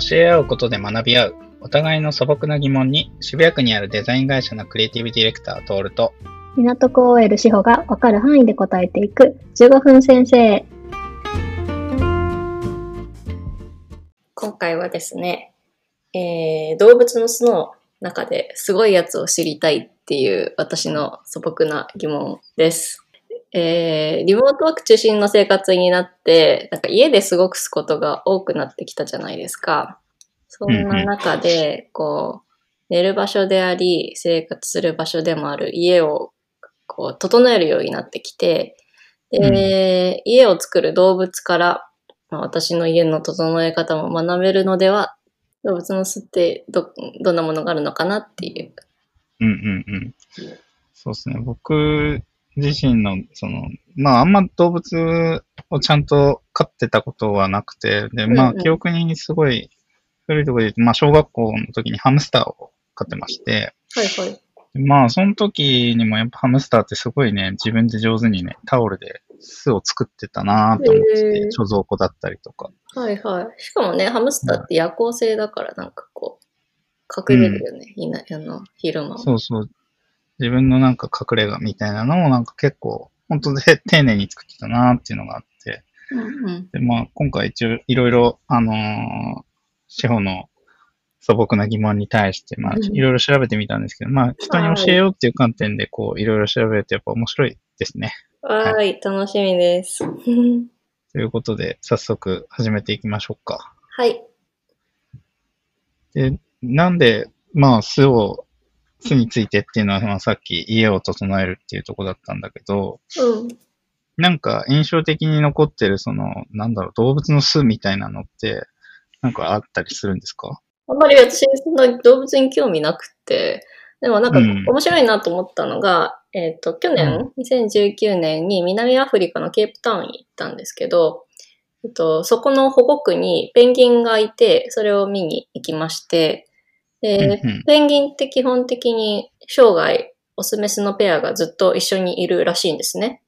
教え合うことで学び合う、お互いの素朴な疑問に渋谷区にあるデザイン会社のクリエイティブディレクター、トールと、港区 OL 志保が分かる範囲で答えていく15分先生。今回はですね、えー動物の巣の中ですごいやつを知りたいっていう私の素朴な疑問です。えーリモートワーク中心の生活になって、なんか家で過ごすことが多くなってきたじゃないですか。そんな中で、こう、寝る場所であり、生活する場所でもある家をこう整えるようになってきて、で、家を作る動物から、まあ、私の家の整え方も学べるのでは、動物の巣ってど、どんなものがあるのかなっていう。うんうんうん。そうですね。僕自身の、その、まああんま動物をちゃんと飼ってたことはなくて、で、まあうんうん記憶にすごい古いところで言うと、まあ小学校の時にハムスターを飼ってまして、はいはい。でまあその時にもやっぱハムスターってすごいね、自分で上手にね、タオルで巣を作ってたなと思ってて、貯蔵庫だったりとか。はいはい。しかもね、ハムスターって夜行性だからなんかこう、隠れるよね。いな、あの、昼間も。そうそう。自分のなんか隠れ家みたいなのをなんか結構、本当で丁寧に作ってたなっていうのがあって。うんうん。で、まあ今回一応いろいろ、あのー、司法の素朴な疑問に対して、まあうんいろいろ調べてみたんですけど、まあ人に教えようっていう観点でこういろいろ調べるとやっぱ面白いですね。はーい、楽しみです。ということで早速始めていきましょうか。はい。で、なんで、まあ巣を、巣についてっていうのは、まあさっき家を整えるっていうとこだったんだけど、うん。なんか印象的に残ってる、その、なんだろう、動物の巣みたいなのって、なんかあったりするんですか？あんまり私、そんな動物に興味なくて、でもなんかうん。面白いなと思ったのが、えっ、と、去年、2019年に南アフリカのケープタウンに行ったんですけど、えっと、そこの保護区にペンギンがいて、それを見に行きまして、で、うんうん。ペンギンって基本的に生涯、オスメスのペアがずっと一緒にいるらしいんですね。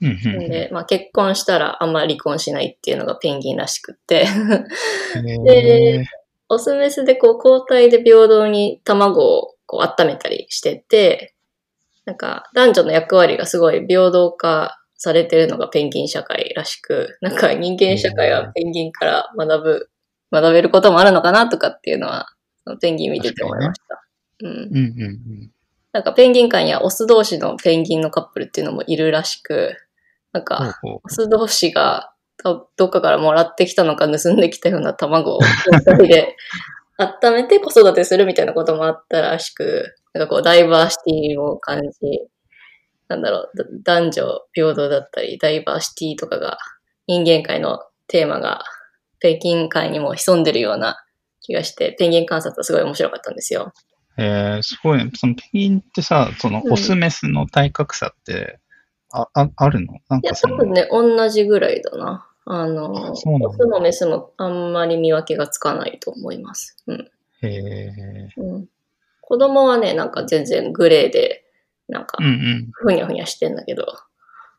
うんうんうん。で、まあ、結婚したらあんま離婚しないっていうのがペンギンらしくって、へでオスメスでこう交代で平等に卵をこう温めたりしてて、なんか男女の役割がすごい平等化されてるのがペンギン社会らしく、なんか人間社会はペンギンから学ぶ、学べることもあるのかなとかっていうのは、ペンギン見てて思いました。うん。ーうんうんなんかペンギン界にはオス同士のペンギンのカップルっていうのもいるらしく、なんうん。か、オス同士がたどっかからもらってきたのか盗んできたような卵を二人で 温めて子育てするみたいなこともあったらしく、なんかこうダイバーシティを感じ、なんだろう、だ男女平等だったり、ダイバーシティとかが人間界のテーマがペンギン界にも潜んでるような気がして、ペンギン観察はすごい面白かったんですよ。う。えー、すごいね。そのペンギンってさ、そのうんオスメスの体格差って、あ、あ、あるの？なんいや、かその、多分ね、同じぐらいだな。あの、オスもメスもあんまり見分けがつかないと思います。うん。へえ。うん、子供はね、なんか全然グレーで、なんかうんうん。ふにゃふにゃしてんだけど、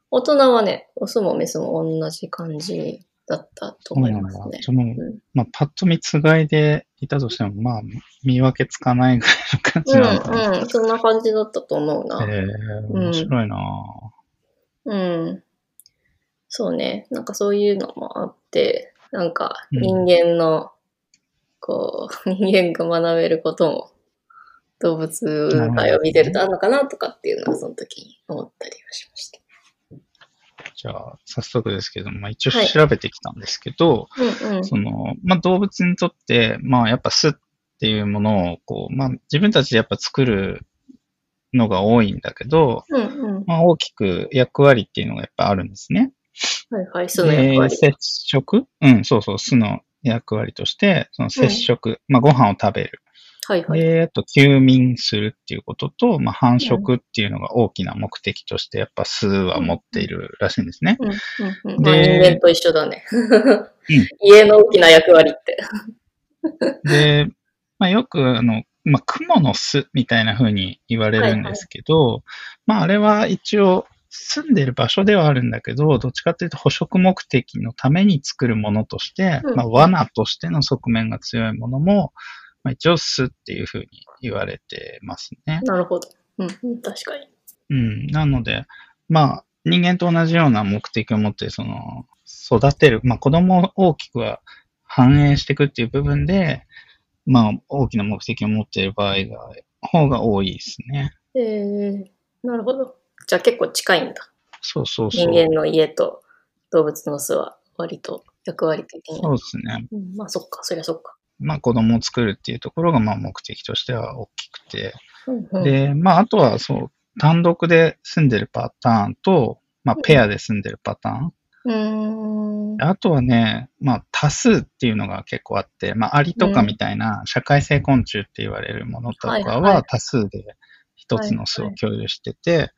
大人はね、オスもメスも同じ感じだったと思いますね。その、んまあ、パッと見つがいでいたとしても、まあ、見分けつかないぐらいの感じなのかな。うん、うん、そんな感じだったと思うな。へえ、面白いなうん。そうね。なんかそういうのもあって、なんかうん人間の、こう、人間が学べることも、動物界を見てるとあるのかなとかっていうのはその時に思ったりはしました。じゃあ、早速ですけど、まあ一応はい調べてきたんですけど、うんうん。その、まあ動物にとって、まあやっぱ巣っていうものを、こう、まあ自分たちでやっぱ作るのが多いんだけど、うんうん。まあ大きく役割っていうのがやっぱあるんですね。はいはい、その役割で。接触？うん、そうそう、巣の役割として、その接触、まあご飯を食べる。はいはい。で、あと休眠するっていうことと、まあ繁殖っていうのが大きな目的として、やっぱ巣は持っているらしいんですね。うんうんうん。でまあ人間と一緒だね。家の大きな役割って。で、まあ、よく、あの、まあ、雲の巣みたいな風に言われるんですけど、まあ、あれは一応、住んでる場所ではあるんだけど、どっちかっていうと捕食目的のために作るものとして、うんまあ、罠としての側面が強いものも、まあ、一応巣っていうふうに言われてますね。なるほど。うん、うん、確かに。うん。なので、まあ、人間と同じような目的を持って、その、育てる、まあ、子供を大きくは反映していくっていう部分で、まあ、大きな目的を持っている場合が、方が多いですね。えー、なるほど。じゃあ結構近いんだ。そうそうそう。人間の家と動物の巣は割と役割的に。そうですね。うん、まあそっか、そりゃそっか。まあ、子供を作るっていうところが、まあ、目的としては大きくて。で、まあ、あとは、そう、単独で住んでるパターンと、まあ、ペアで住んでるパターン。うーん。あとはね、まあ、多数っていうのが結構あって、まあ、アリとかみたいな社会性昆虫って言われるものとかは多数で一つの巣を共有してて、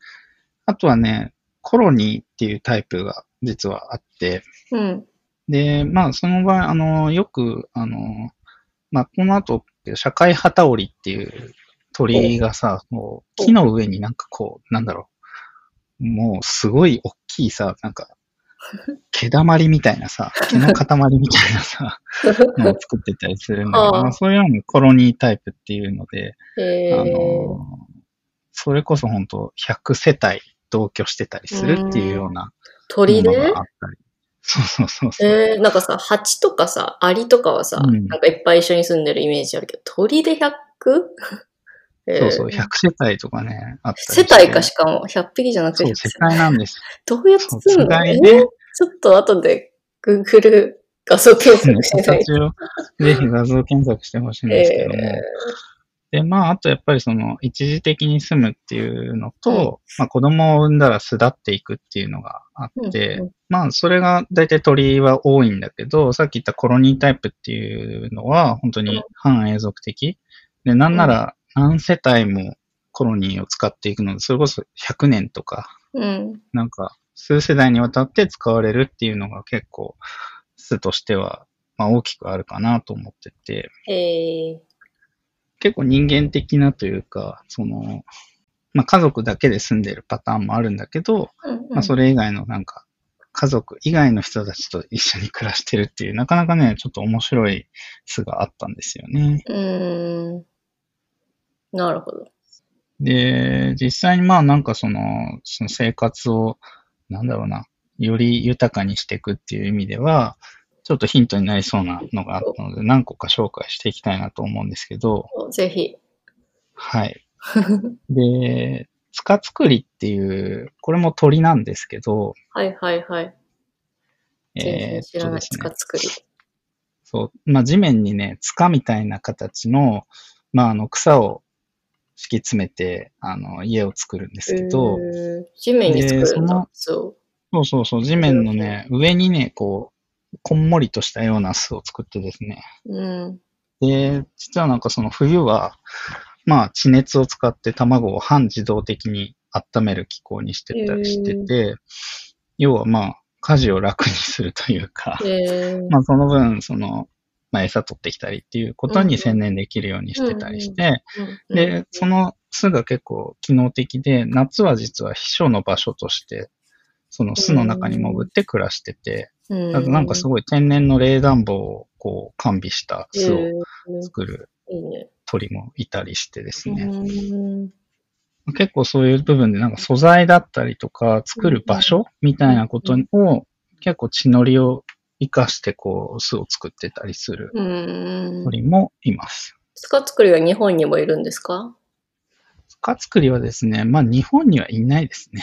あとはね、コロニーっていうタイプが実はあって、うん。で、まあ、その場合、あの、よく、あの、まあ、この後、社会旗織っていう鳥がさ、こう。木の上になんかこう、なんだろう、もうすごい大きいさ、なんか、毛だまりみたいなさ、毛の塊みたいなさ、のを作ってたりするんだけど、まあ、そういうのもコロニータイプっていうので、え。あの、それこそ本当100世帯同居してたりするっていうようなも鳥があったり。そうそうそうそう。えー、なんかさ、蜂とかさ、アリとかはさ、うんなんかいっぱい一緒に住んでるイメージあるけど、鳥で 100? えーそうそう、100世帯とかね、あったり世帯かしかも、100匹じゃなくてそう、世帯なんです。どうやってそう、するの。えーちょっと後で Google 画像検索してない。形を、ぜひ画像検索してほしいんですけども。えで、まあ、あとやっぱりその、一時的に住むっていうのと、うんまあ、子供を産んだら巣立っていくっていうのがあって、うんうんまあ、それが大体鳥は多いんだけど、さっき言ったコロニータイプっていうのは、本当に半永続的。で、なんなら何世帯もコロニーを使っていくので、それこそ100年とか、うん。なんか、数世代にわたって使われるっていうのが結構、巣としては、まあ大きくあるかなと思ってて、えー、結構人間的なというか、その、まあ家族だけで住んでるパターンもあるんだけど、うんうんまあそれ以外のなんか、家族以外の人たちと一緒に暮らしてるっていう、なかなかね、ちょっと面白い巣があったんですよね。うーん。なるほど。で、実際にまあなんかその、その生活を、なんだろうな、より豊かにしていくっていう意味では、ちょっとヒントになりそうなのがあったので、何個か紹介していきたいなと思うんですけど、ぜひ。はい。で、塚作りっていう、これも鳥なんですけど、はいはいはい。全えー知らない。塚、作り。そう、まあ地面にね、塚みたいな形の、まああの草を敷き詰めて、あの家を作るんですけど、えー地面に作るんでそのだ。そそうそうそう、地面のね、上にね、こう、こんもりとしたような巣を作ってですね。う。うん。で、実はなんかその冬は、まあ地熱を使って卵を半自動的に温める機構にしてたりしてて、要はまあ家事を楽にするというか、えー、まあその分、その、まあ餌取ってきたりっていうことうんに専念できるようにしてたりして、うんで、そ、の巣が結構機能的で、夏は実は避暑の場所として、その巣の中に潜って暮らしてて、うん、あとなんかすごい天然の冷暖房をこう完備した巣をえー。作る。鳥もいたりしてですね。うん結構そういう部分でなんか素材だったりとか作る場所みたいなことを結構地のりを活かしてこう巣を作ってたりするうん。鳥もいます。塚作りは日本にもいるんですか？塚作りはですね、まあ日本にはいないですね。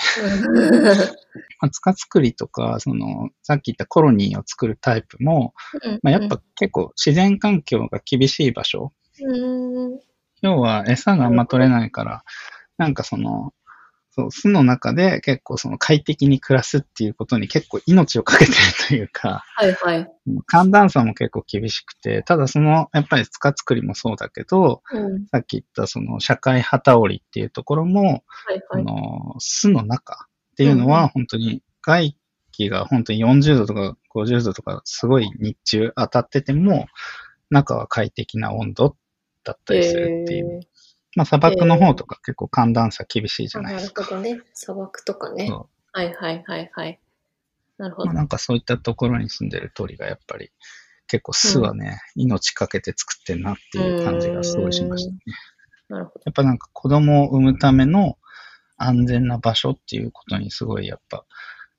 まあ、塚作りとか、その、さっき言ったコロニーを作るタイプも、まあ、やっぱ結構自然環境が厳しい場所。うん、要は餌があんま取れないから、なんかその、そう、巣の中で結構その快適に暮らすっていうことに結構命をかけてるというか、はいはい。寒暖差も結構厳しくて、ただその、やっぱり塚作りもそうだけど、うん、さっき言ったその社会旗織りっていうところも、はいはい。あの、巣の中っていうのうんは本当に外気が本当に40度とか50度とかすごい日中当たってても、中は快適な温度だったりするっていう。まあ砂漠の方とか結構寒暖差厳しいじゃあなないですか。るほどね。砂漠とかね。はいはいはいはい。なるほどまあ、。なんかそういったところに住んでる鳥がやっぱり結構巣はね、命かけて作ってんなっていう感じがすごいしましたね。なるほど。やっぱなんか子供を産むための安全な場所っていうことにすごいやっぱ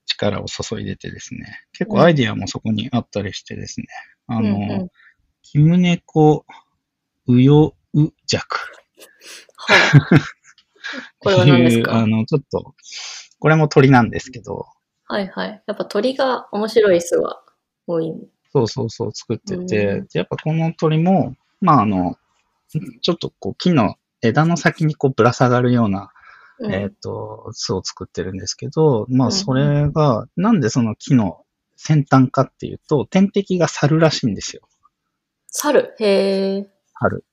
力を注いでてですね。結構アイディアもそこにあったりしてですね。あの、うんうんキムネコウヨウジャクはい。これは何ですって いう、あかの、ちょっと、これも鳥なんですけど、はいはい。やっぱ鳥が面白い巣は多い。そうそうそう作ってて、うんでやっぱこの鳥も、まああの、ちょっとこう木の枝の先にこうぶら下がるような、うんえっ、と、巣を作ってるんですけど、まうんあそれが、なんでその木の先端かっていうと、天敵が猿らしいんですよ。猿？へえ。猿。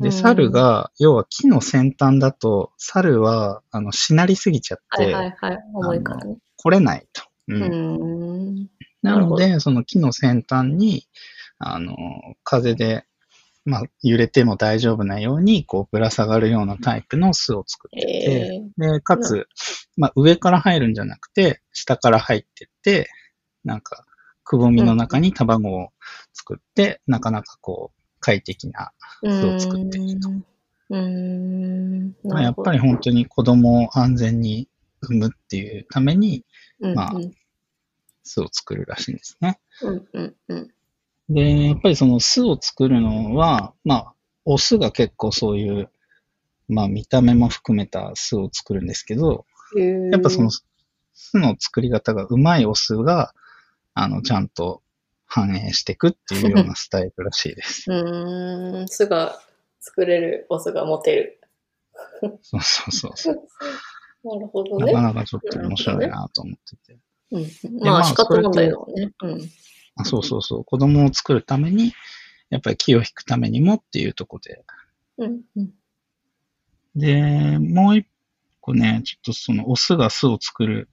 で、うん猿が、要は木の先端だと、猿は、あの、しなりすぎちゃっはいて、はいはい。重いからね。来れないと。ううんーん。なので、その木の先端に、あの、風で、まあ、揺れても大丈夫なように、こう、ぶら下がるようなタイプの巣を作ってて、ええ。で、かつ、まあ、上から入るんじゃなくて、下から入ってって、なんか、くぼみの中に卵を作って、なかなかこう、快適な巣を作っていると。うーん。まあ、やっぱり本当に子供を安全に産むっていうためにりまあうん巣を作るらしいんですね。うんうんうん。で、やっぱりその巣を作るのは、まあ、オスが結構そういう、まあ見た目も含めた巣を作るんですけど、うん。やっぱその巣の作り方がうまいオスが、あの、ちゃんと反映していくっていうようなスタイルらしいです。うーん。巣が作れるオスが持てる。そうそうそうそう。なるほどねなか。なかちょっと面白いなと思ってて。うん。まあまあ仕方問題だもんね。うん。あそうそうそう。子供を作るために、やっぱり気を引くためにもっていうところで。うんうん。で、もう一個ね、ちょっとそのオスが巣を作る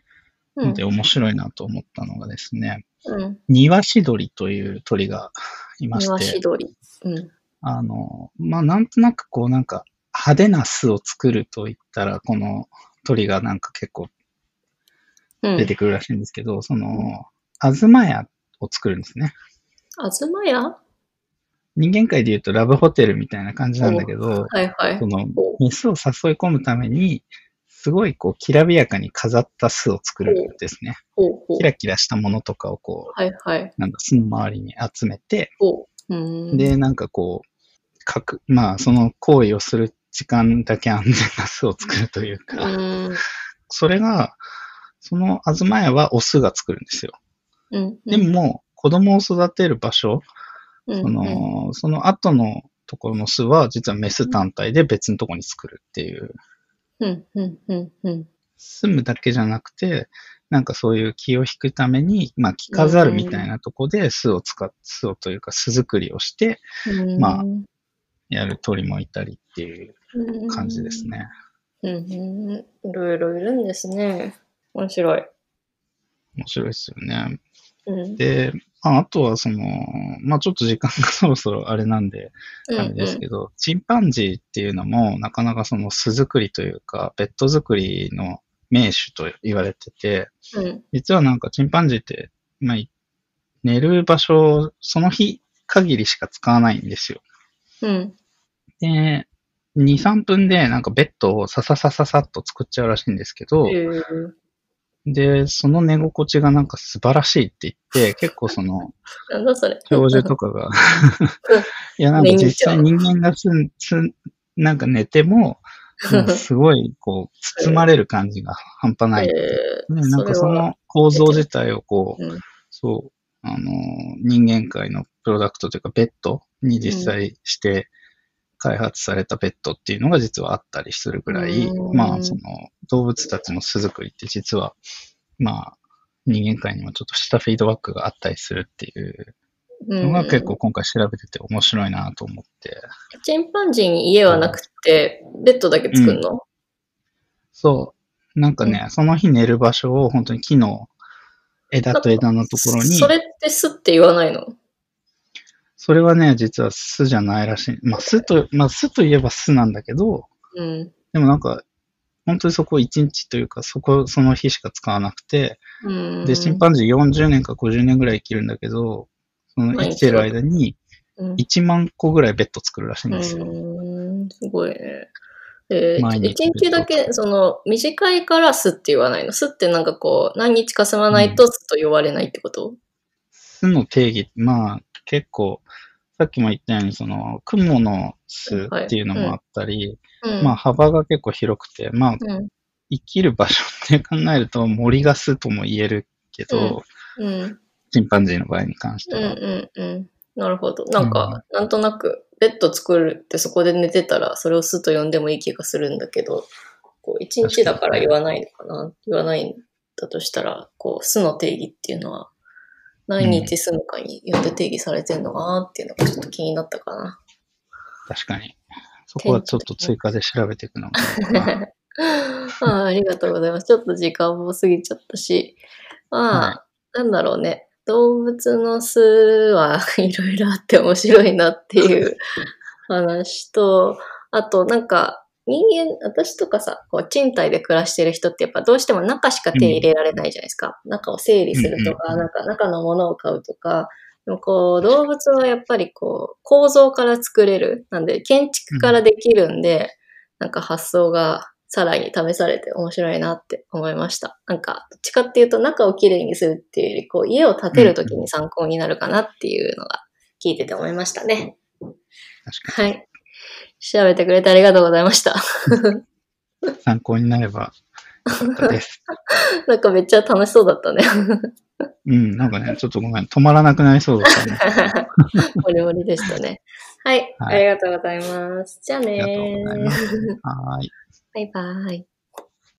うんので面白いなと思ったのがですね、うん。ニワシドリという鳥がいま庭して、し鳥。うん。あの、まあ、なんとなくこうなんか派手な巣を作ると言ったら、この鳥がなんか結構うん。出てくるらしいんですけど、その、アズマヤを作るんですね。あずまや人間界で言うとラブホテルみたいな感じなんだけど、はいはいそ。の、ほメスを誘い込むために、すごいこう、きらびやかに飾った巣を作るんですね。キ。ラキラしたものとかをこはいはい。う、なんか巣の周りに集めて。で、なんかこう、かく、まあ、その行為をする時間だけ安全な巣を作るといううか、ーん。それが、その東屋はオスが作るんですよ。うん。でも、子供を育てる場所、うん、その、その後のところの巣は、実はメス単体で別のところに作るっていう、うん、うん、うん、うん。住むだけじゃなくて、なんかそういう気を引くために、まあ、着飾るみたいなとこで巣を使っ、巣をというか巣作りをしてうんまあやる鳥もいたりっていう感じです。ね。うん、うん。いろいろいるんですね。面白い。面白いですよね。うん。で、まあ、あとはその、まあちょっと時間が そろそろあれなんで、うんあれですけど、チンパンジーっていうのも、なかなかその巣作りというか、ベッド作りの名手と言われてて、うん。実はなんかチンパンジーって、まあ、い寝る場所をその日限りしか使わないんですよ。うん。で、2、3分でなんかベッドをさささささっと作っちゃうらしいんですけど、へーで、その寝心地がなんか素晴らしいって言って、結構その、なんだそれ。教授とかが、いやなんか実際人間がすん、すん、なんか寝ても、すごいこう、包まれる感じが半端ないね、なんかその構造自体をこう、うん。そう、あの、人間界のプロダクトというか、ベッドに実際して開発されたベッドっていうのが実はあったりするぐらい、うん。まあ、その、動物たちの巣作りって実は、まあ、人間界にもちょっとしたフィードバックがあったりするっていうのが結構今回調べてて面白いなと思って、うん。チンパンジーに家はなくて、ベッドだけ作るの、そう、なんかね、その日寝る場所を本当に木の枝と枝のところに、それって巣って言わないの？それはね、実は巣じゃないらしい。まあ、巣と、まあ、巣といえば巣なんだけど、うん。でもなんか、本当にそこ1日というか、そこ、その日しか使わなくて、うん。で、チンパンジー40年か50年ぐらい生きるんだけど、その生きてる間にうん1万個ぐらいベッド作るらしいんですよ。うん、すごいね。えー、毎日一日だけ、その、短いから巣って言わないの？巣ってなんかこう、何日か住まないと巣と呼ばれないってこと、巣の定義、まあ結構、さっきも言ったように、その、雲の巣っていうのもあったり、うん。まあ幅が結構広くて、まあうん。生きる場所って考えると森が巣とも言えるけど、うん。チンパンジーの場合に関してうん。は。うん。うん。なるほど。なんか、なんとなく、ベッド作るってそこで寝てたら、それを巣と呼んでもいい気がするんだけど、こう、一日だから言わないのかな？言わないんだとしたら、こう、巣の定義っていうのは、何日住むかによって定義されてるのかなっていうのがちょっと気になったかな。確かに。そこはちょっと追加で調べていくのが。ああありがとうございます。ちょっと時間も過ぎちゃったし、まあ、はなんだろうね。動物の巣は いろいろあって面白いなっていう話と、あとなんか人間、私とかさ、こう賃貸で暮らしてる人ってやっぱどうしても中しか手入れられないじゃないですか。中を整理するとか、なんか中のものを買うとか、でもこう動物はやっぱりこう構造から作れる。なんで建築からできるんで、なんか発想がさらに試されて面白いなって思いました。なんか、どっちかっていうと中をきれいにするっていうより、こう家を建てるときに参考になるかなっていうのが聞いてて思いましたね。確かはい。調べてくれてありがとうございました。に 参考になればです。なんかめっちゃ楽しそうだったね。うん、なんかね、ちょっとごめん、止まらなくなりそうだったね。モリモリでしたね。はい、はいありがとうございます。じゃあありがとうねございます。はーい。バイバイ。